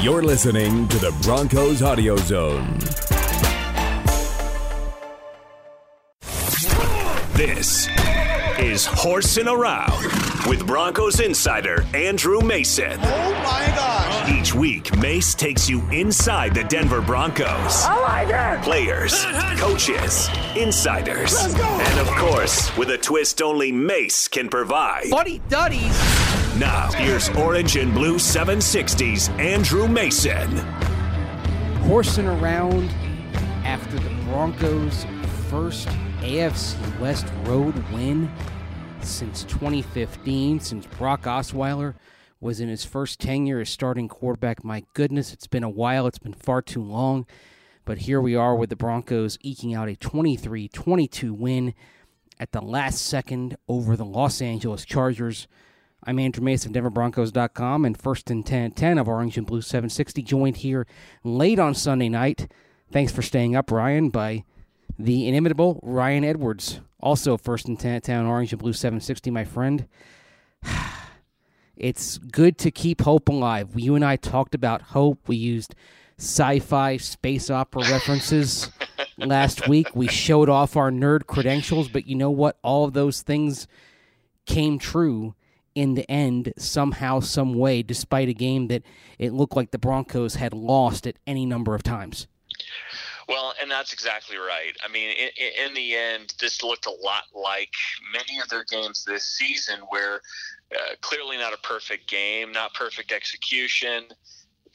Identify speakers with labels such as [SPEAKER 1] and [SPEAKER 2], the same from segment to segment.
[SPEAKER 1] You're listening to the Broncos Audio Zone.
[SPEAKER 2] This is Horsing Around with Broncos insider Andrew Mason.
[SPEAKER 3] Oh my gosh.
[SPEAKER 2] Each week, Mace takes you inside the Denver Broncos.
[SPEAKER 3] I like it.
[SPEAKER 2] Players, coaches, insiders,
[SPEAKER 3] Let's go.
[SPEAKER 2] and of course, with a twist only Mace can provide.
[SPEAKER 4] Buddy Duddies.
[SPEAKER 2] Now, here's Orange and Blue 760's Andrew Mason.
[SPEAKER 4] Horsing around after the Broncos' first AFC West road win since 2015, since Brock Osweiler was in his first tenure as starting quarterback. My goodness, it's been a while. It's been far too long. But here we are with the Broncos eking out a 23 22 win at the last second over the Los Angeles Chargers. I'm Andrew Mason, of DenverBroncos.com, and first and 10 10 of Orange and Blue 760, joined here late on Sunday night. Thanks for staying up, Ryan, by the inimitable Ryan Edwards. Also, first and 10 10 Orange and Blue 760, my friend. It's good to keep hope alive. You and I talked about hope. We used sci fi space opera references last week. We showed off our nerd credentials, but you know what? All of those things came true in the end somehow, some way, despite a game that it looked like the Broncos had lost at any number of times.
[SPEAKER 5] Well, and that's exactly right. I mean, in, in, the end, this looked a lot like many of their games this season, where uh, clearly not a perfect game, not perfect execution.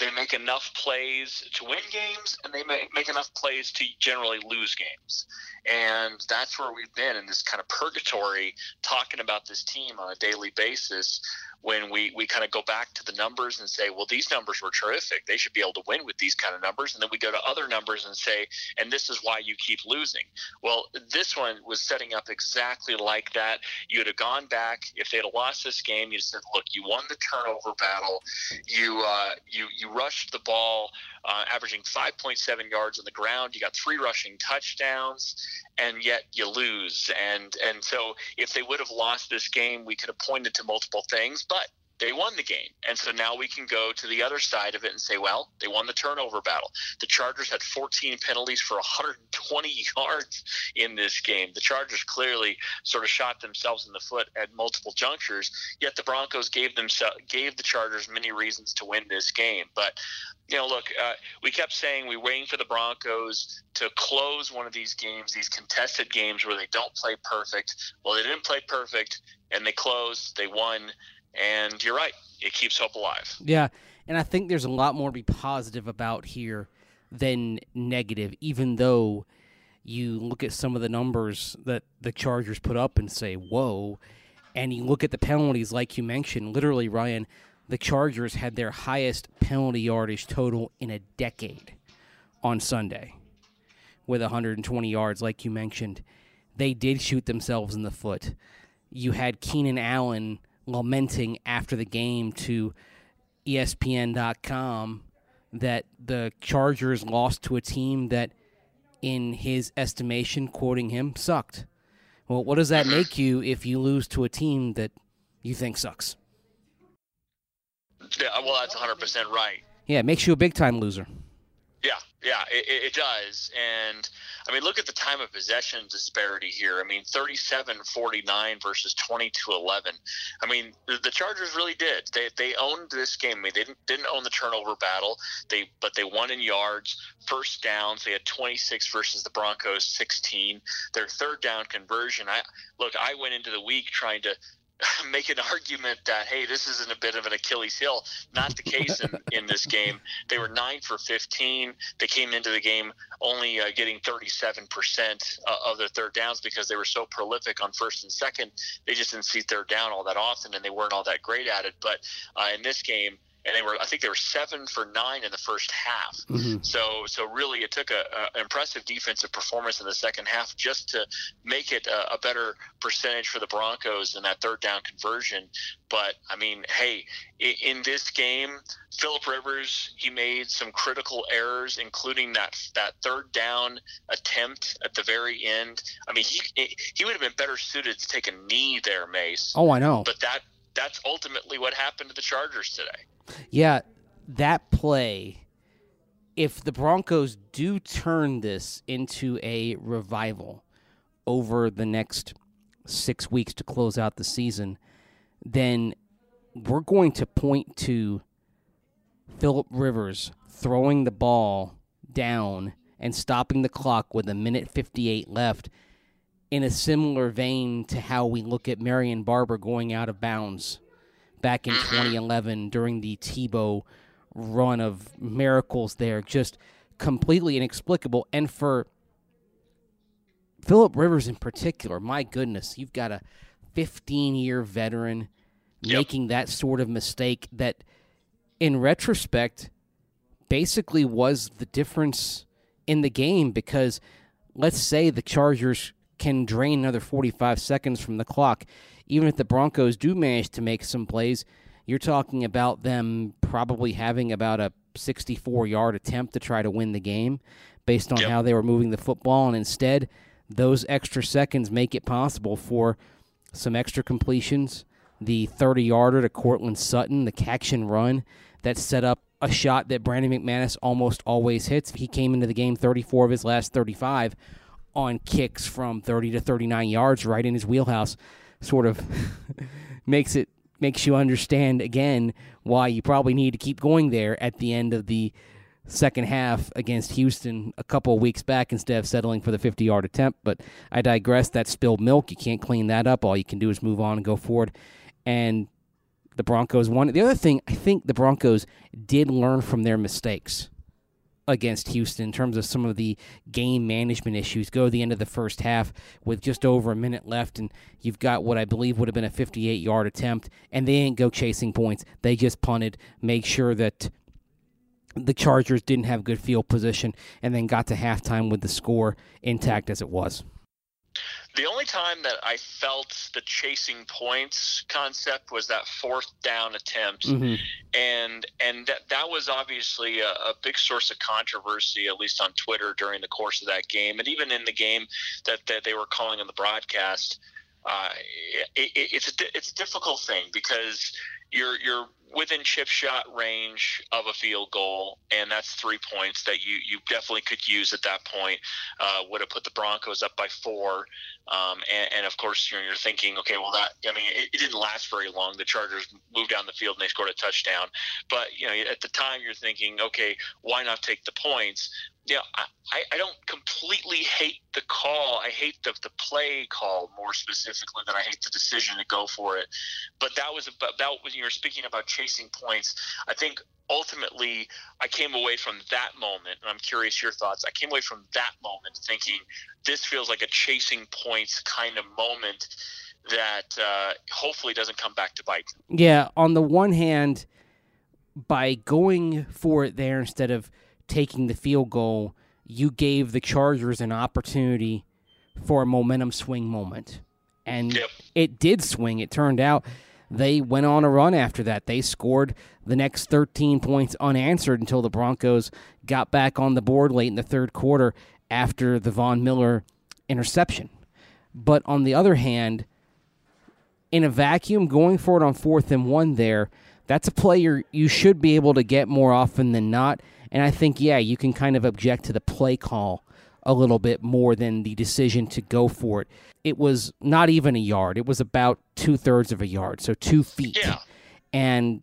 [SPEAKER 5] They make enough plays to win games, and they make, make enough plays to generally lose games. And that's where we've been in this kind of purgatory, talking about this team on a daily basis when we, we kind of go back to the numbers and say, well, these numbers were terrific. They should be able to win with these kind of numbers. And then we go to other numbers and say, and this is why you keep losing. Well, this one was setting up exactly like that. You'd have gone back if they'd have lost this game. You'd said, look, you won the turnover battle. You uh, you you rushed the ball, uh, averaging 5.7 yards on the ground. You got three rushing touchdowns, and yet you lose. And and so if they would have lost this game, we could have pointed to multiple things but they won the game. And so now we can go to the other side of it and say, well, they won the turnover battle. The Chargers had 14 penalties for 120 yards in this game. The Chargers clearly sort of shot themselves in the foot at multiple junctures, yet the Broncos gave them gave the Chargers many reasons to win this game. But you know, look, uh, we kept saying we are waiting for the Broncos to close one of these games, these contested games where they don't play perfect. Well, they didn't play perfect, and they closed. They won and you're right, it keeps hope alive.
[SPEAKER 4] Yeah, and I think there's a lot more to be positive about here than negative, even though you look at some of the numbers that the Chargers put up and say, whoa. And you look at the penalties, like you mentioned, literally, Ryan, the Chargers had their highest penalty yardage total in a decade on Sunday with 120 yards, like you mentioned. They did shoot themselves in the foot. You had Keenan Allen lamenting after the game to ESPN.com that the Chargers lost to a team that, in his estimation, quoting him, sucked. Well, what does that make you if you lose to a team that you think sucks?
[SPEAKER 5] Yeah, well, that's 100% right.
[SPEAKER 4] Yeah, it makes you a big time loser.
[SPEAKER 5] Yeah, yeah, it, it, does. And I mean, look at the time of possession disparity here. I mean, 37 49 versus 22 11. I mean, the, Chargers really did. They, they owned this game. I mean, they didn't, didn't own the turnover battle, They but they won in yards, first downs. They had 26 versus the Broncos 16. Their third down conversion. I Look, I went into the week trying to make an argument that hey, this isn't a bit of an Achilles heel. Not the case in, in this game. They were nine for fifteen. They came into the game only uh, getting thirty seven percent uh, of their third downs because they were so prolific on first and second. They just didn't see third down all that often, and they weren't all that great at it. But uh, in this game, and they were I think they were seven for nine in the first half. Mm-hmm. So so really it took a, a, impressive defensive performance in the second half just to make it a, a, better percentage for the Broncos in that third down conversion. But I mean, hey, in, in this game, Philip Rivers he made some critical errors, including that that third down attempt at the very end. I mean, he he would have been better suited to take a knee there, Mace.
[SPEAKER 4] Oh, I know.
[SPEAKER 5] But that that's ultimately what happened to the Chargers today.
[SPEAKER 4] Yeah, that play, if the Broncos do turn this into a revival over the next six weeks to close out the season, then we're going to point to Philip Rivers throwing the ball down and stopping the clock with a minute 58 left in a similar vein to how we look at Marion Barber going out of bounds back in mm-hmm. 2011 during the Tebow run of miracles there. Just completely inexplicable. And for Philip Rivers in particular, my goodness, you've got a 15 year veteran
[SPEAKER 5] Yep.
[SPEAKER 4] making that sort of mistake that, in retrospect, basically was the difference in the game because let's say the Chargers can drain another 45 seconds from the clock. Even if the Broncos do manage to make some plays, you're talking about them probably having about a 64 yard attempt to try to win the game based on
[SPEAKER 5] Yep.
[SPEAKER 4] how they were moving the football. And instead, those extra seconds make it possible for some extra completions, the 30 yarder to Courtland Sutton, the catch and run that set up a shot that Brandon McManus almost always hits. He came into the game 34 of his last 35 on kicks from 30 to 39 yards right in his wheelhouse. Sort of makes it makes you understand again why you probably need to keep going there at the end of the second half against Houston a couple weeks back instead of settling for the 50 yard attempt. But I digress. That's spilled milk. You can't clean that up. All you can do is move on and go forward. And the Broncos won. The other thing, I think the Broncos did learn from their mistakes against Houston in terms of some of the game management issues. Go to the end of the first half with just over a minute left, and you've got what I believe would have been a 58 yard attempt, and they didn't go chasing points. They just punted, made sure that the Chargers didn't have good field position, and then got to halftime with the score intact as it was.
[SPEAKER 5] The only time that I felt the chasing points concept was that fourth down attempt,
[SPEAKER 4] Mhm.
[SPEAKER 5] and and that that was obviously a, a big source of controversy, at least on Twitter during the course of that game, and even in the game that, that they were calling on the broadcast. Uh, it, it, it's a it's a difficult thing because you're you're within chip shot range of a field goal, and that's three points that you you definitely could use at that point. Uh, would have put the Broncos up by four. Um, and, and of course, you're, you're thinking, okay, well, that I mean, it, it didn't last very long. The Chargers moved down the field and they scored a touchdown. But you know, at the time, you're thinking, okay, why not take the points? Yeah, I, I- I don't completely hate the call. I hate the the play call more specifically than I hate the decision to go for it. But that was about that when you were speaking about chasing points. I think ultimately I came away from that moment, and I'm curious your thoughts. I came away from that moment thinking this feels like a chasing points kind of moment that uh, hopefully doesn't come back to bite.
[SPEAKER 4] Yeah, on the one hand, by going for it there instead of taking the field goal, you gave the Chargers an opportunity for a momentum swing moment. And
[SPEAKER 5] Yep.
[SPEAKER 4] it did swing. It turned out they went on a run after that. They scored the next 13 points unanswered until the Broncos got back on the board late in the third quarter after the Von Miller interception. But on the other hand, in a vacuum, going for it on fourth and one there, that's a player you should be able to get more often than not. And I think, yeah, you can kind of object to the play call a little bit more than the decision to go for it. It was not even a yard, it was about two thirds of a yard, so two feet.
[SPEAKER 5] Yeah.
[SPEAKER 4] And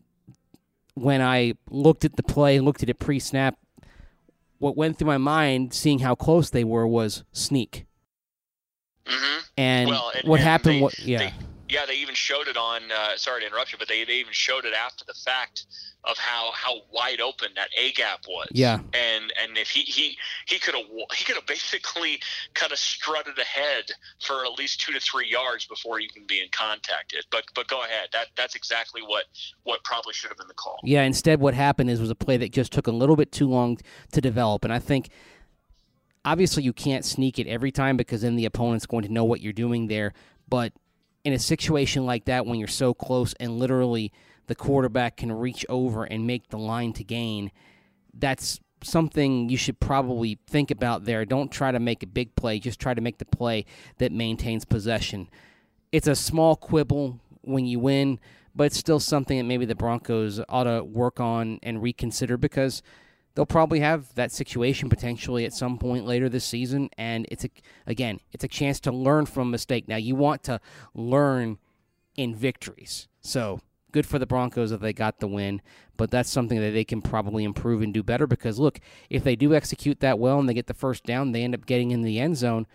[SPEAKER 4] when I looked at the play, looked at it pre snap, what went through my mind, seeing how close they were, was sneak.
[SPEAKER 5] Mm-hmm.
[SPEAKER 4] And,
[SPEAKER 5] Well, and-
[SPEAKER 4] what
[SPEAKER 5] and
[SPEAKER 4] happened?
[SPEAKER 5] they-
[SPEAKER 4] what, yeah.
[SPEAKER 5] they- Yeah, they even showed it on. Uh, sorry to interrupt you, but they, they even showed it after the fact of how, how wide open that A gap was.
[SPEAKER 4] Yeah.
[SPEAKER 5] and and if he he he could have he could have basically kind of strutted ahead for at least two to three yards before even being contacted. But but go ahead. That that's exactly what what probably should have been the call.
[SPEAKER 4] Yeah, instead, what happened is was a play that just took a little bit too long to develop, and I think obviously you can't sneak it every time because then the opponent's going to know what you're doing there. But in a situation like that, when you're so close and literally the quarterback can reach over and make the line to gain, that's something you should probably think about there. Don't try to make a big play, just try to make the play that maintains possession. It's a small quibble when you win, but it's still something that maybe the Broncos ought to work on and reconsider because they'll probably have that situation potentially at some point later this season and it's a again it's a chance to learn from a mistake now you want to learn in victories so good for the broncos that they got the win but that's something that they can probably improve and do better because look if they do execute that well and they get the first down they end up getting in the end zone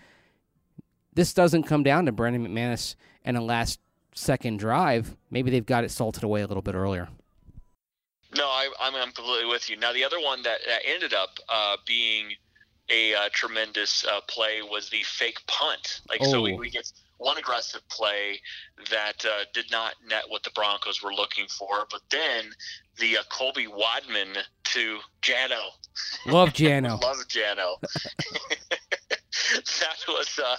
[SPEAKER 4] this doesn't come down to Brandon McManus and a last second drive. Maybe they've got it salted away a little bit earlier.
[SPEAKER 5] No, I, am I'm completely with you. Now, the other one that, that ended up uh, being a uh, tremendous uh, play was the fake punt. Like, oh. so we, oh. we get one aggressive play that uh, did not net what the Broncos were looking for, but then the uh, Colby Wadman to Jano.
[SPEAKER 4] Love Jano.
[SPEAKER 5] Love Jano. that was uh,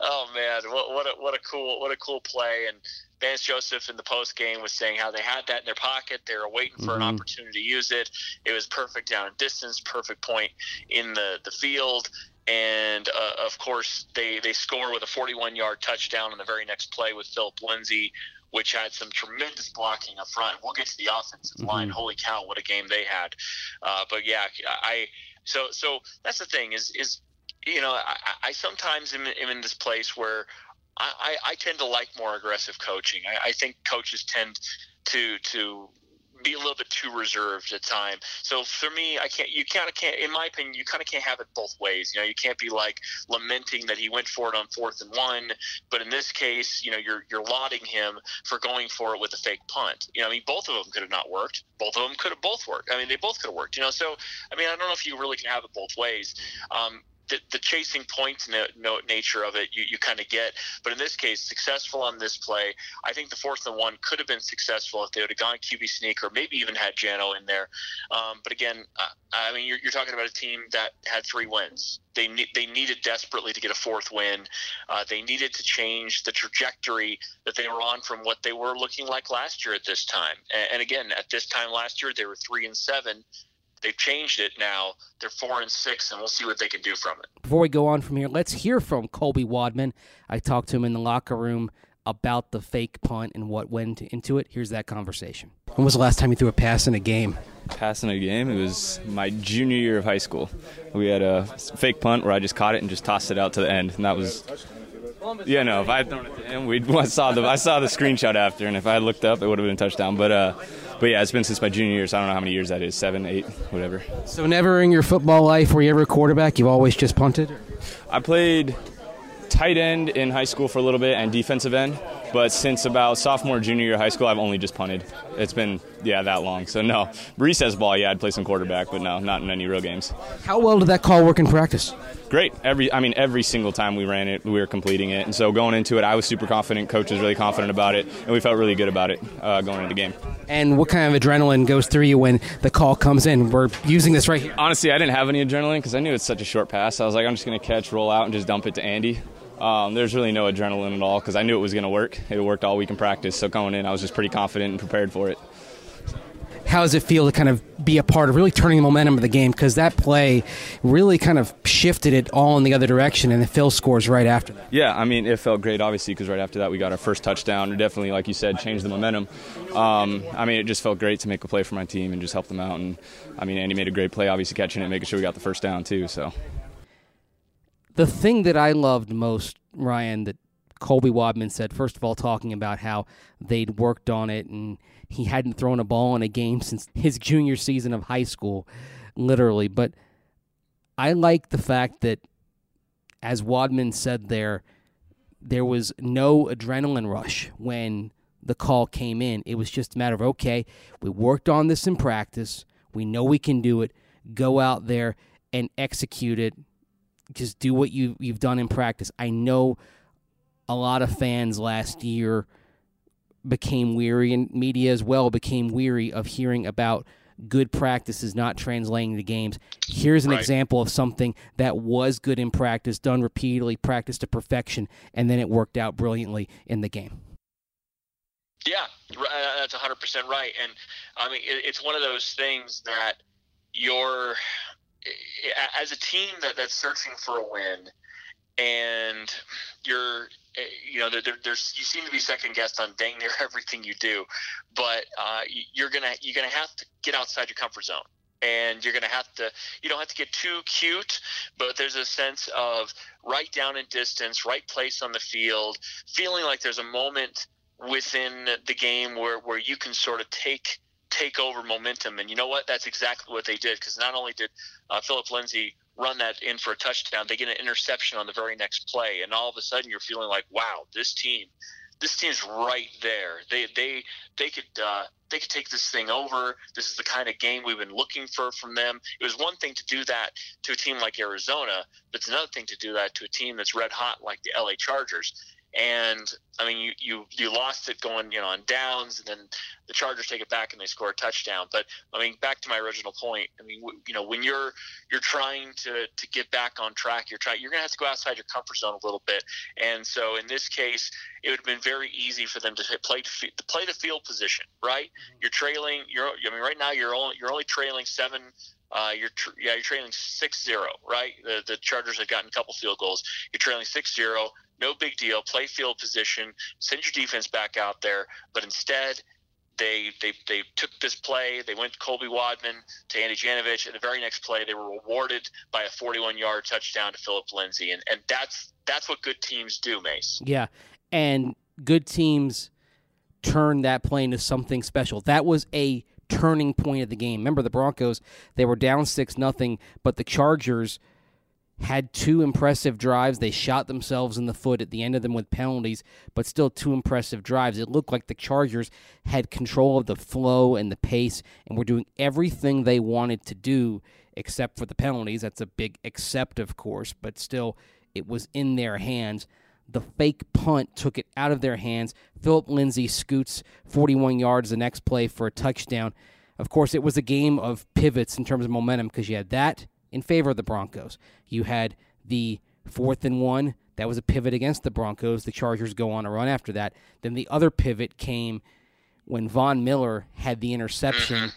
[SPEAKER 5] oh man, what what a, what a cool what a cool play. And Vance Joseph in the post game was saying how they had that in their pocket. They were waiting for mm-hmm. an opportunity to use it. It was perfect down and distance, perfect point in the the field. And uh, of course, they they score with a 41 yard touchdown on the very next play with Philip Lindsay, which had some tremendous blocking up front. We'll get to the offensive mm-hmm. line. Holy cow, what a game they had! Uh, but yeah, I so so that's the thing is is you know, I, I sometimes am, am, in this place where I, I, tend to like more aggressive coaching. I, I think coaches tend to to be a little bit too reserved at time. So for me, I can't. You kind of can't. In my opinion, you kind of can't have it both ways. You know, you can't be like lamenting that he went for it on fourth and one, but in this case, you know, you're you're lauding him for going for it with a fake punt. You know, I mean, both of them could have not worked. Both of them could have both worked. I mean, they both could have worked. You know, so I mean, I don't know if you really can have it both ways. Um, the, the chasing points no, no, nature of it you, you kind of get. But in this case, successful on this play. I think the fourth and one could have been successful if they would have gone QB sneak or maybe even had Jano in there. Um, but again, uh, I mean, you're, you're, talking about a team that had three wins. They ne- they needed desperately to get a fourth win. Uh, they needed to change the trajectory that they were on from what they were looking like last year at this time. and, and again, at this time last year, they were three and seven they've changed it now. They're four and six, and we'll see what they can do from it.
[SPEAKER 4] Before we go on from here, let's hear from Colby Wadman. I talked to him in the locker room about the fake punt and what went into it. Here's that conversation. When was the last time you threw a pass in a game?
[SPEAKER 6] Pass in a game? It was my junior year of high school. We had a fake punt where I just caught it and just tossed it out to the end, and that was. Yeah, no. If I had thrown it to him, we saw the I saw the screenshot after, and if I had looked up, it would have been a touchdown. But uh, but yeah, it's been since my junior year, so I don't know how many years that is seven, eight, whatever.
[SPEAKER 4] So, never in your football life were you ever a quarterback? You've always just punted?
[SPEAKER 6] I played tight end in high school for a little bit and defensive end, but since about sophomore, junior year of high school, I've only just punted. It's been, yeah, that long. So, no. Recess ball, yeah, I'd play some quarterback, but no, not in any real games.
[SPEAKER 4] How well did that call work in practice?
[SPEAKER 6] Great. Every, I mean, every single time we ran it, we were completing it. And so going into it, I was super confident. Coach was really confident about it, and we felt really good about it uh, going into the game.
[SPEAKER 4] And what kind of adrenaline goes through you when the call comes in? We're using this right here.
[SPEAKER 6] Honestly, I didn't have any adrenaline because I knew it's such a short pass. I was like, I'm just going to catch, roll out, and just dump it to Andy. Um, there's really no adrenaline at all because I knew it was going to work. It worked all week in practice. So going in, I was just pretty confident and prepared for it
[SPEAKER 4] how does it feel to kind of be a part of really turning the momentum of the game? Because that play really kind of shifted it all in the other direction, and Phil scores right after that.
[SPEAKER 6] Yeah, I mean, it felt great, obviously, because right after that we got our first touchdown. It definitely, like you said, changed the momentum. Um, I mean, it just felt great to make a play for my team and just help them out. And I mean, Andy made a great play, obviously catching it, making sure we got the first down too. So.
[SPEAKER 4] The thing that I loved most, Ryan, that Colby Wadman said, first of all, talking about how they'd worked on it and he hadn't thrown a ball in a game since his junior season of high school, literally. But I like the fact that, as Wadman said there, there was no adrenaline rush when the call came in. It was just a matter of, okay, we worked on this in practice. We know we can do it. Go out there and execute it. Just do what you, you've done in practice. I know a lot of fans last year became weary, and media as well became weary of hearing about good practices not translating to games. Here's an right. example of something that was good in practice, done repeatedly, practiced to perfection, and then it worked out brilliantly in the game.
[SPEAKER 5] Yeah, uh, that's 100% right. And I mean, it's one of those things that you're, as a team that, that's searching for a win, and you're eh, you know there, there's you seem to be second guessed on dang near everything you do, but uh, you're gonna you're gonna have to get outside your comfort zone and you're to have to you don't have to get too cute but there's a sense of right down in distance right place on the field feeling like there's a moment within the game where, where you can sort of take take over momentum and you know what that's exactly what they did because not only did uh, philip lindsay run that in for a touchdown they get an interception on the very next play and all of a sudden you're feeling like wow this team this team's right there. They they they could uh, they could take this thing over. This is the kind of game we've been looking for from them. It was one thing to do that to a team like Arizona, but it's another thing to do that to a team that's red hot like the LA Chargers. And I mean, you, you you lost it going you know on downs, and then the Chargers take it back and they score a touchdown. But I mean, back to my original point. I mean, you know, when you're you're trying to to get back on track, you're trying you're gonna have to go outside your comfort zone a little bit. And so in this case, it would have been very easy for them to play to play the field position. Right, mm-hmm. you're trailing. You're I mean, right now you're only you're only trailing seven uh, you're tr- yeah you're trailing 6-0 right the, the chargers have gotten a couple field goals you're trailing 6-0 no big deal. Play field position, send your defense back out there. But instead, they they they took this play. They went Colby Wadman to Andy Janovich, and the very next play, they were rewarded by a 41-yard touchdown to Philip Lindsay, and and that's that's what good teams do, Mace.
[SPEAKER 4] Yeah, and good teams turn that play into something special. That was a turning point of the game. Remember the Broncos? They were down six nothing, but the Chargers had two impressive drives. They shot themselves in the foot at the end of them with penalties, but still two impressive drives. It looked like the Chargers had control of the flow and the pace and were doing everything they wanted to do except for the penalties. That's a big except, of course, but still, it was in their hands. The fake punt took it out of their hands. Philip Lindsay scoots 41 yards the next play for a touchdown. Of course, it was a game of pivots in terms of momentum because you had that in favor of the Broncos. You had the fourth and one. That was a pivot against the Broncos. The Chargers go on a run after that. Then the other pivot came when Von Miller had the interception,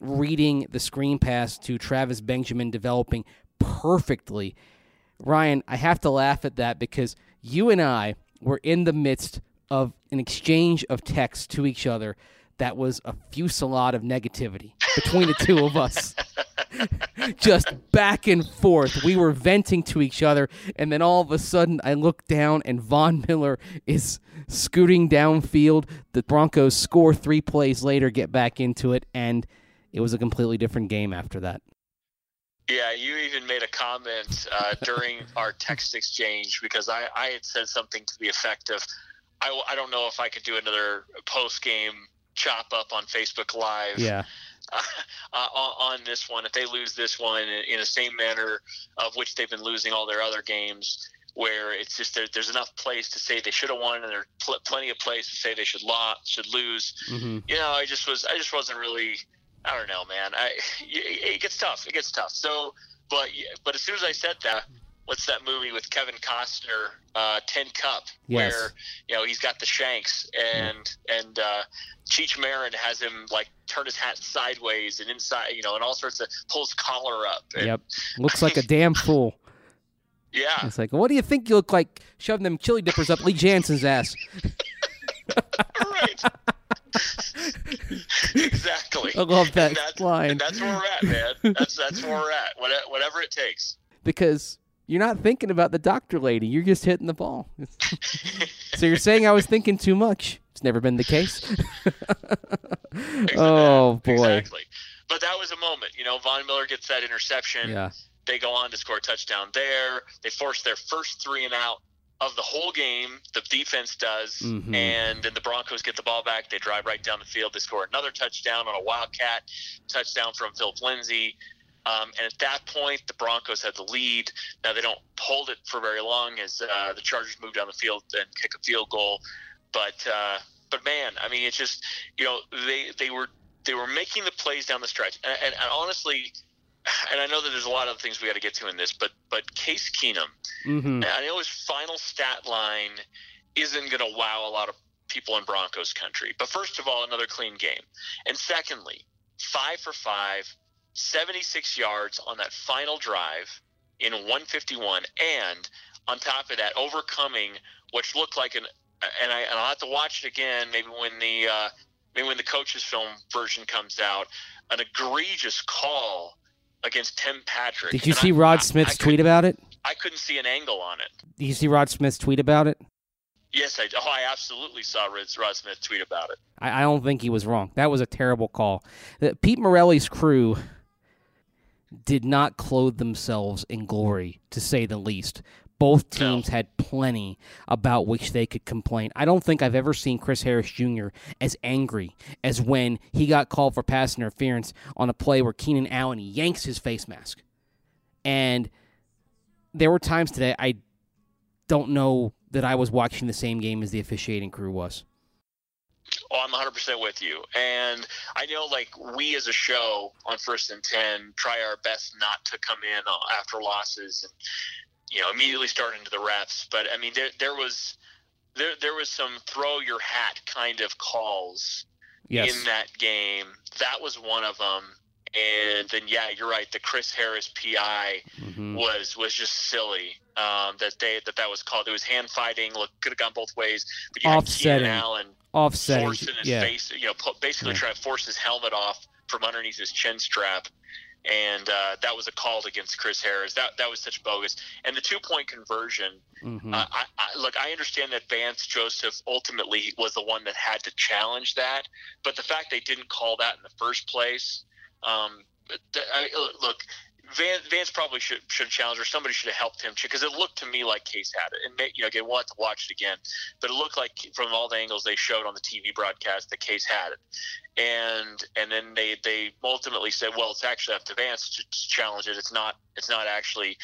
[SPEAKER 4] mm-hmm. reading the screen pass to Travis Benjamin, developing perfectly. Ryan, I have to laugh at that because you and I were in the midst of an exchange of texts to each other that was a fusillade of negativity between the two of us. Just back and forth. We were venting to each other, and then all of a sudden I look down and Von Miller is scooting downfield. The Broncos score three plays later, get back into it, and it was a completely different game after that.
[SPEAKER 5] Yeah, you even made a comment uh, during our text exchange because I, I had said something to the effect of, I, I don't know if I could do another post game chop up on Facebook Live.
[SPEAKER 4] Yeah.
[SPEAKER 5] Uh, on, this one, if they lose this one in, in the same manner of which they've been losing all their other games, where it's just there, there's enough plays to say they should have won, and there's pl- plenty of plays to say they should lost, should lose. Mm-hmm. You know, I just was, I just wasn't really. I don't know, man. I it gets tough. It gets tough. So, but but as soon as I said that, what's that movie with Kevin Costner, uh, Tin Cup,
[SPEAKER 4] yes.
[SPEAKER 5] where you know he's got the shanks and and uh, Cheech Marin has him like turn his hat sideways and inside, you know, and all sorts of pulls collar up. And,
[SPEAKER 4] yep, looks like a damn fool.
[SPEAKER 5] Yeah,
[SPEAKER 4] it's like, what do you think you look like shoving them chili dippers up Lee Janzen's ass?
[SPEAKER 5] right. exactly.
[SPEAKER 4] I love that
[SPEAKER 5] and that's,
[SPEAKER 4] line.
[SPEAKER 5] And that's where we're at, man. That's that's where we're at. Whatever it takes.
[SPEAKER 4] Because you're not thinking about the doctor lady. You're just hitting the ball. so you're saying I was thinking too much. It's never been the case. oh boy.
[SPEAKER 5] Exactly. But that was a moment. You know, Von Miller gets that interception.
[SPEAKER 4] Yeah.
[SPEAKER 5] They go on to score a touchdown there. They force their first three and out of the whole game. The defense does,
[SPEAKER 4] mm-hmm.
[SPEAKER 5] and then the Broncos get the ball back. They drive right down the field. They score another touchdown on a wildcat touchdown from Philip Lindsay. Um, and at that point, the Broncos had the lead. Now they don't hold it for very long as uh, the Chargers move down the field and kick a field goal. But uh, but man, I mean, it's just you know they they were they were making the plays down the stretch, and, and, and honestly, and I know that there's a lot of things we got to get to in this, but but Case Keenum,
[SPEAKER 4] mm-hmm.
[SPEAKER 5] I know his final stat line isn't going to wow a lot of people in Broncos country. But first of all, another clean game, and secondly, five for five, 76 yards on that final drive in 151, and on top of that, overcoming which looked like an and I and I'll have to watch it again. Maybe when the uh, maybe when the coaches film version comes out, an egregious call against Tim Patrick.
[SPEAKER 4] Did you
[SPEAKER 5] And
[SPEAKER 4] see
[SPEAKER 5] I-
[SPEAKER 4] Rod
[SPEAKER 5] I-
[SPEAKER 4] Smith's
[SPEAKER 5] I
[SPEAKER 4] tweet about it?
[SPEAKER 5] I couldn't see an angle on it.
[SPEAKER 4] Did you see Rod Smith's tweet about it?
[SPEAKER 5] Yes, I, oh, I absolutely saw Rod, Rod Smith tweet about it.
[SPEAKER 4] I, I don't think he was wrong. That was a terrible call. The, Pete Morelli's crew did not clothe themselves in glory, to say the least. Both teams had plenty about which they could complain. I don't think I've ever seen Chris Harris Jr. as angry as when he got called for pass interference on a play where Keenan Allen yanks his face mask. And there were times today I don't know that I was watching the same game as the officiating crew was.
[SPEAKER 5] Oh, I'm 100% with you. And I know, like, we as a show on First and 10 try our best not to come in uh, after losses and, you know, immediately start into the refs. But, I mean, there, there was. There, there was some throw your hat kind of calls
[SPEAKER 4] Yes.
[SPEAKER 5] in that game. That was one of them. And then, yeah, you're right. The Chris Harris PI
[SPEAKER 4] Mhm.
[SPEAKER 5] was was just silly um, that they that that was called. It was hand fighting. Look, could have gone both ways. But you had
[SPEAKER 4] Offsetting.
[SPEAKER 5] Keenan Allen
[SPEAKER 4] Offsetting.
[SPEAKER 5] forcing his
[SPEAKER 4] Yeah.
[SPEAKER 5] face, you know, basically
[SPEAKER 4] Yeah.
[SPEAKER 5] trying to force his helmet off from underneath his chin strap. And uh, that was a call against Chris Harris. That that was such bogus. And the two point conversion.
[SPEAKER 4] Mhm.
[SPEAKER 5] Uh, I, I, look, I understand that Vance Joseph ultimately was the one that had to challenge that, but the fact they didn't call that in the first place, um, I, look, Vance, Vance probably should should have challenged or somebody should have helped him because it looked to me like Case had it. And may, you know, again, we'll have to watch it again, but it looked like from all the angles they showed on the TV broadcast that Case had it. And and then they they ultimately said, well, it's actually up to Vance to, to challenge it. It's not it's not actually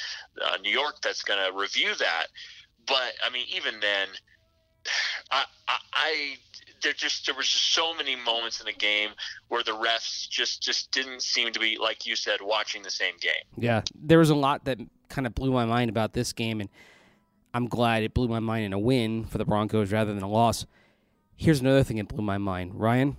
[SPEAKER 5] uh, New York that's going to review that. But I mean, even then, I, I, I there just there was just so many moments in the game where the refs just just didn't seem to be like you said watching the same game.
[SPEAKER 4] Yeah, there was a lot that kind of blew my mind about this game, and I'm glad it blew my mind in a win for the Broncos rather than a loss. Here's another thing that blew my mind, Ryan.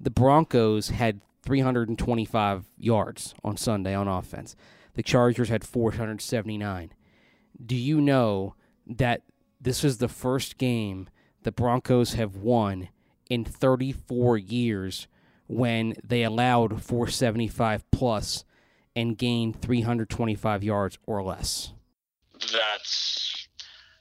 [SPEAKER 4] The Broncos had 325 yards on Sunday on offense. The Chargers had 479. Do you know that this is the first game the Broncos have won in 34 years when they allowed 475 plus and gained 325 yards or less.
[SPEAKER 5] That's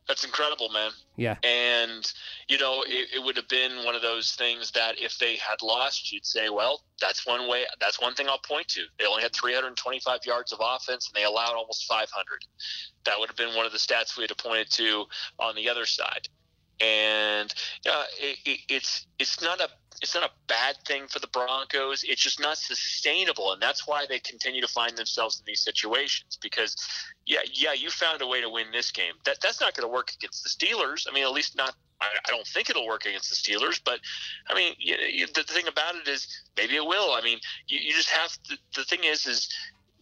[SPEAKER 5] that's incredible, man.
[SPEAKER 4] Yeah.
[SPEAKER 5] And you know, it, it would have been one of those things that if they had lost, you'd say, well, that's one way. That's one thing I'll point to. They only had 325 yards of offense, and they allowed almost 500. That would have been one of the stats we had pointed to on the other side. And uh, it, it, it's it's not a it's not a bad thing for the Broncos. It's just not sustainable, and that's why they continue to find themselves in these situations. Because, yeah, yeah, you found a way to win this game. That that's not going to work against the Steelers. I mean, at least not. I, I don't think it'll work against the Steelers. But I mean, you, you, the, thing about it is, maybe it will. I mean, you, you just have to, the thing is, is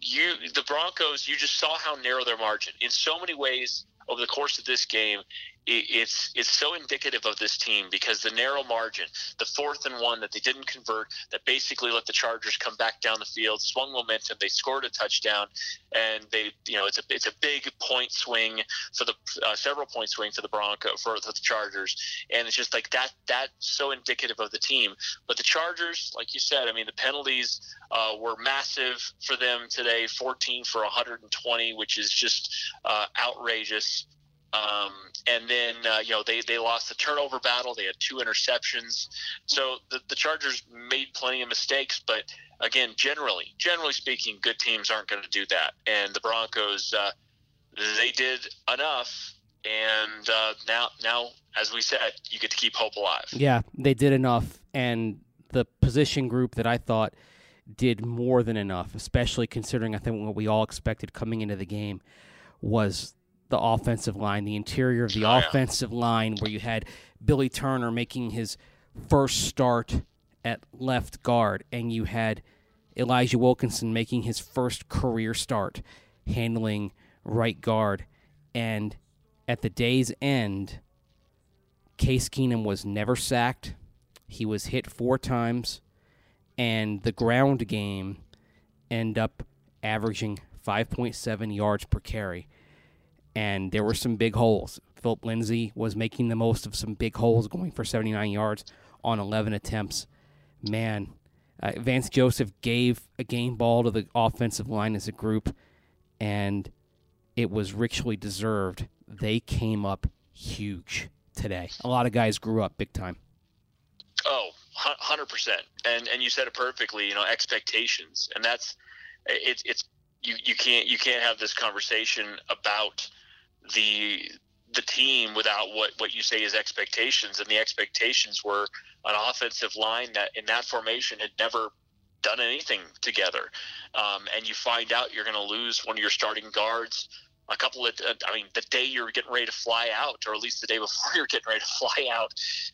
[SPEAKER 5] you the Broncos. You just saw how narrow their margin in so many ways over the course of this game it's it's so indicative of this team because the narrow margin, the fourth and one that they didn't convert, that basically let the Chargers come back down the field, swung momentum, they scored a touchdown, and they you know it's a it's a big point swing for the uh, several point swing for the Bronco for the Chargers, and it's just like that that's so indicative of the team. But the Chargers, like you said, I mean the penalties uh, were massive for them today, 14 for 120, which is just uh, outrageous. Um, and then uh, you know they, they lost the turnover battle. They had two interceptions. So the, the Chargers made plenty of mistakes, but again, generally generally speaking, good teams aren't going to do that. And the Broncos uh, they did enough. And uh, now now as we said, you get to keep hope alive.
[SPEAKER 4] Yeah, they did enough, and the position group that I thought did more than enough, especially considering I think what we all expected coming into the game was the offensive line, the interior of the
[SPEAKER 5] Oh, yeah.
[SPEAKER 4] offensive line, where you had Billy Turner making his first start at left guard, and you had Elijah Wilkinson making his first career start handling right guard. And at the day's end, Case Keenum was never sacked. He was hit four times, and the ground game end up averaging 5.7 yards per carry. And there were some big holes. Philip Lindsay was making the most of some big holes, going for 79 yards on 11 attempts. Man, uh, Vance Joseph gave a game ball to the offensive line as a group, and it was richly deserved. They came up huge today. A lot of guys grew up big time.
[SPEAKER 5] Oh, hundred percent. And and you said it perfectly. You know, expectations, and that's it's it's you you can't you can't have this conversation about the the team without what what you say is expectations, and the expectations were an offensive line that in that formation had never done anything together, um, and you find out you're going to lose one of your starting guards a couple of I mean the day you're getting ready to fly out, or at least the day before you're getting ready to fly out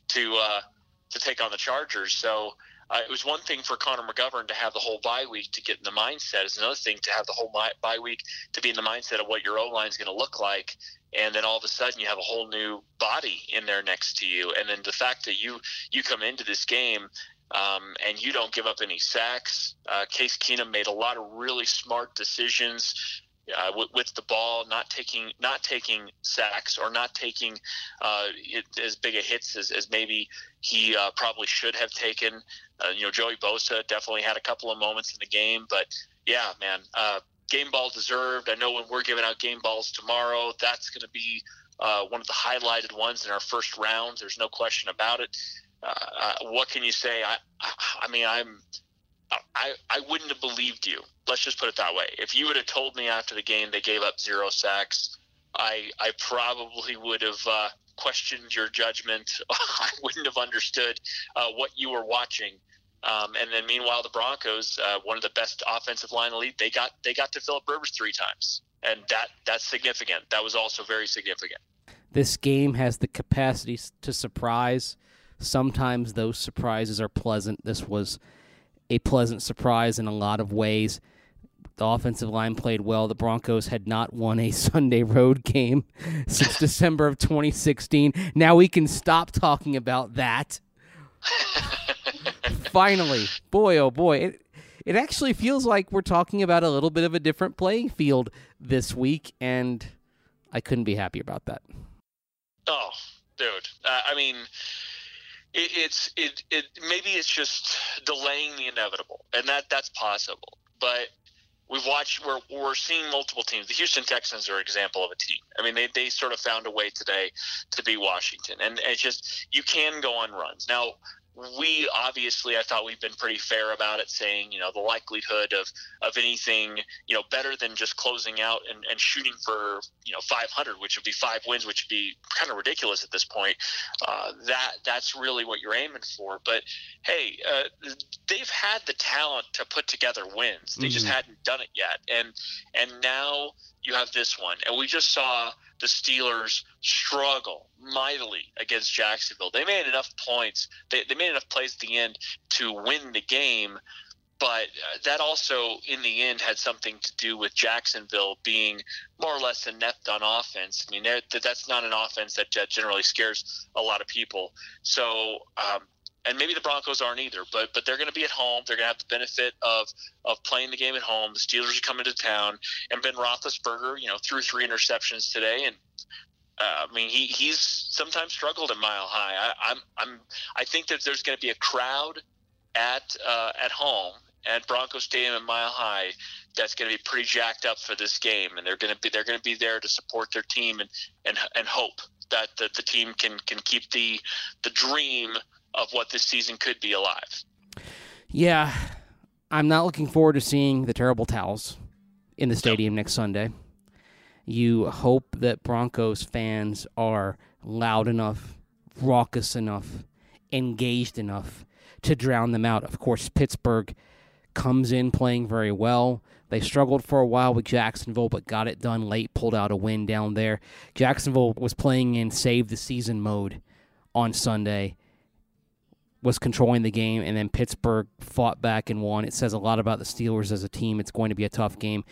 [SPEAKER 5] to uh, to take on the Chargers. So uh, it was one thing for Connor McGovern to have the whole bye week to get in the mindset. It's another thing to have the whole bye week to be in the mindset of what your O line is going to look like. And then all of a sudden you have a whole new body in there next to you. And then the fact that you you come into this game um, and you don't give up any sacks. Uh, Case Keenum made a lot of really smart decisions uh, with, with, the ball, not taking not taking sacks or not taking uh, it, as big a hits as, as maybe he uh, probably should have taken. Uh, you know, Joey Bosa definitely had a couple of moments in the game, but yeah, man, uh, game ball deserved. I know when we're giving out game balls tomorrow, that's going to be uh, one of the highlighted ones in our first round. There's no question about it. what can you say? I, I, I mean, I'm I, I wouldn't have believed you. Let's just put it that way. If you would have told me after the game they gave up zero sacks, I I probably would have uh, questioned your judgment. I wouldn't have understood uh, what you were watching. Um, and then meanwhile, the Broncos, uh, one of the best offensive line elite, they got they got to Philip Rivers three times, and that that's significant. That was also very significant.
[SPEAKER 4] This game has the capacity to surprise. Sometimes those surprises are pleasant. This was a pleasant surprise in a lot of ways. The offensive line played well. The Broncos had not won a Sunday road game since December of 2016. Now we can stop talking about that. Finally, boy, oh boy, it it actually feels like we're talking about a little bit of a different playing field this week, and I couldn't be happier about that.
[SPEAKER 5] Oh, dude, uh, I mean it, it's it, it maybe it's just delaying the inevitable, and that that's possible. But we've watched we're we're seeing multiple teams. The Houston Texans are an example of a team. I mean, they they sort of found a way today to be Washington, and it's just you can go on runs now we obviously I thought we've been pretty fair about it, saying you know the likelihood of of anything you know better than just closing out and, and shooting for you know 500, which would be five wins, which would be kind of ridiculous at this point. Uh, that that's really what you're aiming for. But hey, uh, they've had the talent to put together wins. They mm-hmm. just hadn't done it yet, and and now you have this one, and we just saw the Steelers struggle mightily against Jacksonville. They made enough points, they, they made enough plays at the end to win the game, but uh, that also, in the end, had something to do with Jacksonville being more or less inept on offense. I mean, that's not an offense that generally scares a lot of people. So, um, and maybe the Broncos aren't either, but but they're going to be at home. They're going to have the benefit of of playing the game at home. The Steelers are coming to town, and Ben Roethlisberger, you know, threw three interceptions today, and uh, I mean, he he's sometimes struggled at Mile High. I, I'm I'm I think that there's going to be a crowd at uh, at home at Bronco Stadium at Mile High that's going to be pretty jacked up for this game, and they're going to be they're going to be there to support their team and and and hope that the, the team can can keep the the dream of what this season could be alive.
[SPEAKER 4] Yeah, I'm not looking forward to seeing the terrible towels in the stadium next Sunday. You hope that Broncos fans are loud enough, raucous enough, engaged enough to drown them out. Of course, Pittsburgh comes in playing very well. They struggled for a while with Jacksonville, but got it done late, pulled out a win down there. Jacksonville was playing in save the season mode on Sunday, was controlling the game, and then Pittsburgh fought back and won. It says a lot about the Steelers as a team. It's going to be a tough game.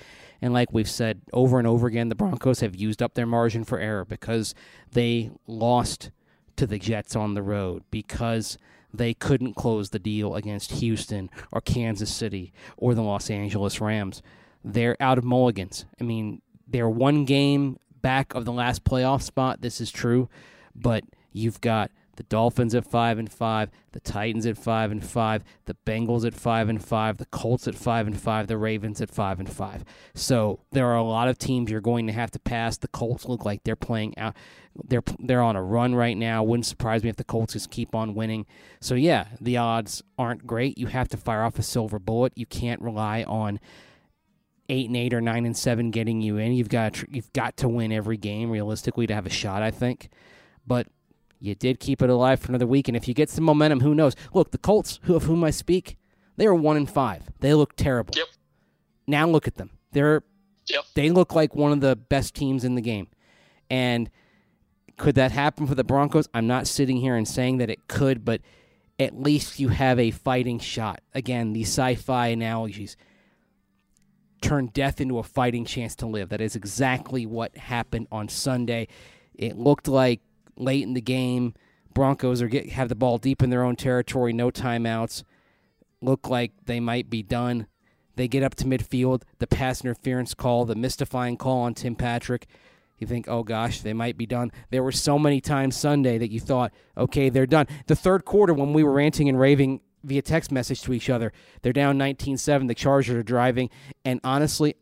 [SPEAKER 4] And like we've said over and over again, the Broncos have used up their margin for error because they lost to the Jets on the road, because they couldn't close the deal against Houston or Kansas City or the Los Angeles Rams. They're out of mulligans. I mean, they're one game back of the last playoff spot. This is true, but you've got the Dolphins at five and five, the Titans at five and five, the Bengals at five and five, the Colts at five and five, the Ravens at five and five. So there are a lot of teams you're going to have to pass. The Colts look like they're playing out. They're they're on a run right now. Wouldn't surprise me if the Colts just keep on winning. So yeah, the odds aren't great. You have to fire off a silver bullet. You can't rely on eight and eight or nine and seven getting you in. You've got to, you've got to win every game realistically to have a shot. I think, but you did keep it alive for another week, and if you get some momentum, who knows? Look, the Colts, who of whom I speak, they are one in five. They look terrible.
[SPEAKER 5] Yep.
[SPEAKER 4] Now look at them. They're
[SPEAKER 5] Yep.
[SPEAKER 4] they look like one of the best teams in the game. And could that happen for the Broncos? I'm not sitting here and saying that it could, but at least you have a fighting shot. Again, these sci-fi analogies turn death into a fighting chance to live. That is exactly what happened on Sunday. It looked like late in the game, Broncos are get have the ball deep in their own territory, no timeouts. Look like they might be done. They get up to midfield, the pass interference call, the mystifying call on Tim Patrick. You think, oh gosh, they might be done. There were so many times Sunday that you thought, okay, they're done. The third quarter, when we were ranting and raving via text message to each other, they're down 19 7. The Chargers are driving. And honestly,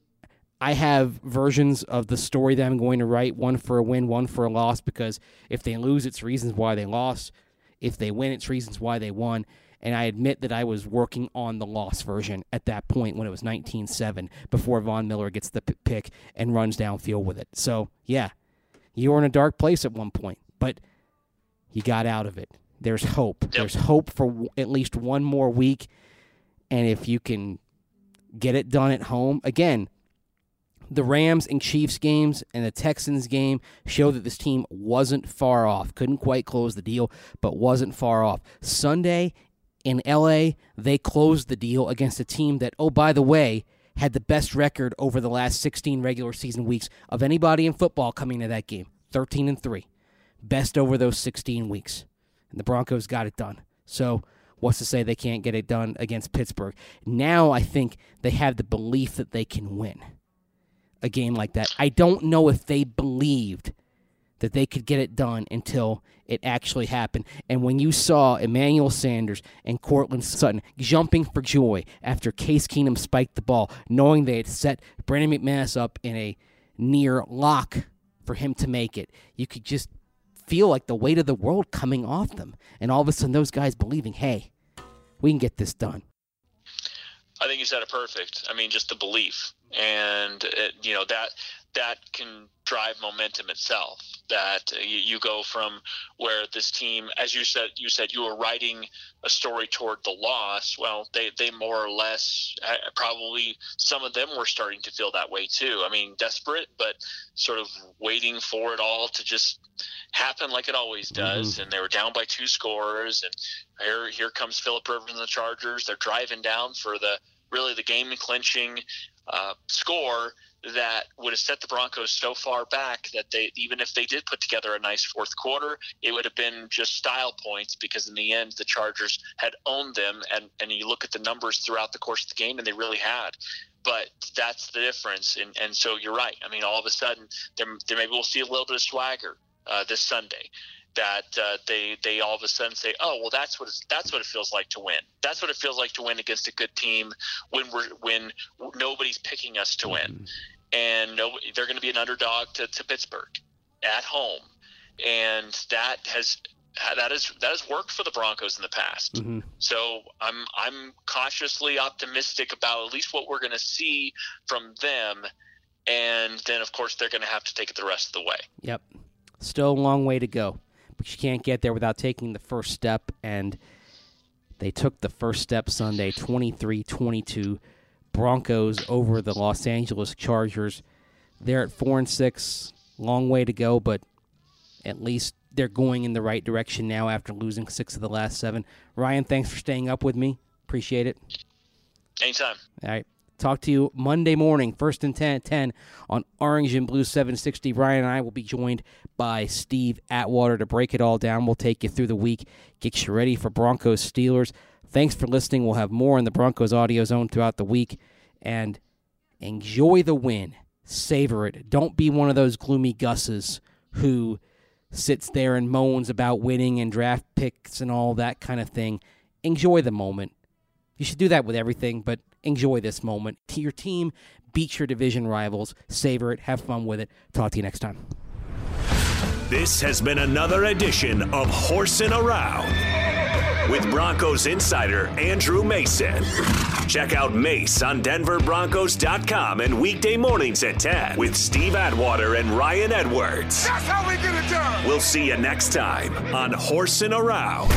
[SPEAKER 4] I have versions of the story that I'm going to write one for a win, one for a loss, because if they lose, it's reasons why they lost. If they win, it's reasons why they won. And I admit that I was working on the loss version at that point when it was 19 7 before Von Miller gets the p- pick and runs downfield with it. So, yeah, you were in a dark place at one point, but you got out of it. There's hope. There's hope for w- at least one more week. And if you can get it done at home, again, the Rams and Chiefs games and the Texans game show that this team wasn't far off. Couldn't quite close the deal, but wasn't far off. Sunday in LA, they closed the deal against a team that, oh, by the way, had the best record over the last 16 regular season weeks of anybody in football coming to that game 13 and 3. Best over those 16 weeks. And the Broncos got it done. So, what's to say they can't get it done against Pittsburgh? Now I think they have the belief that they can win a game like that. I don't know if they believed that they could get it done until it actually happened. And when you saw Emmanuel Sanders and Courtland Sutton jumping for joy after Case Keenum spiked the ball, knowing they had set Brandon McManus up in a near lock for him to make it, you could just feel like the weight of the world coming off them. And all of a sudden, those guys believing, hey, we can get this done.
[SPEAKER 5] I think you said it perfect. I mean, just the belief, and it, you know that that can drive momentum itself. That you, you go from where this team, as you said, you said you were writing a story toward the loss. Well, they they more or less uh, probably some of them were starting to feel that way too. I mean, desperate, but sort of waiting for it all to just happen like it always does. Mm-hmm. And they were down by two scores, and here here comes Philip Rivers and the Chargers. They're driving down for the really the game clinching uh, score that would have set the Broncos so far back that they even if they did put together a nice fourth quarter, it would have been just style points because in the end the Chargers had owned them and and you look at the numbers throughout the course of the game and they really had. But that's the difference, and and so you're right. I mean, all of a sudden, there, there maybe we'll see a little bit of swagger uh, this Sunday that uh, they they all of a sudden say, oh well, that's what it's, that's what it feels like to win. That's what it feels like to win against a good team when we're when nobody's picking us to win, and no, they're going to be an underdog to, to Pittsburgh at home, and that has that is that has worked for the Broncos in the past.
[SPEAKER 4] Mm-hmm.
[SPEAKER 5] So I'm I'm cautiously optimistic about at least what we're going to see from them, and then of course they're going to have to take it the rest of the way.
[SPEAKER 4] Yep, still a long way to go but you can't get there without taking the first step. And they took the first step Sunday, 23 22. Broncos over the Los Angeles Chargers. They're at 4 and 6. Long way to go, but at least they're going in the right direction now after losing six of the last seven. Ryan, thanks for staying up with me. Appreciate it.
[SPEAKER 5] Anytime.
[SPEAKER 4] All right. Talk to you Monday morning, first and 10 10 on Orange and Blue 760. Ryan and I will be joined by Steve Atwater to break it all down. We'll take you through the week, get you ready for Broncos Steelers. Thanks for listening. We'll have more in the Broncos audio zone throughout the week. And enjoy the win. savor it. Don't be one of those gloomy gusses who sits there and moans about winning and draft picks and all that kind of thing. Enjoy the moment. You should do that with everything, but enjoy this moment. To your team beats your division rivals. Savor it. Have fun with it. Talk to you next time.
[SPEAKER 2] This has been another edition of Horsing Around with Broncos insider Andrew Mason. Check out Mace on DenverBroncos.com and weekday mornings at 10 with Steve Atwater and Ryan Edwards.
[SPEAKER 3] That's how we get it done.
[SPEAKER 2] We'll see you next time on Horsing Around.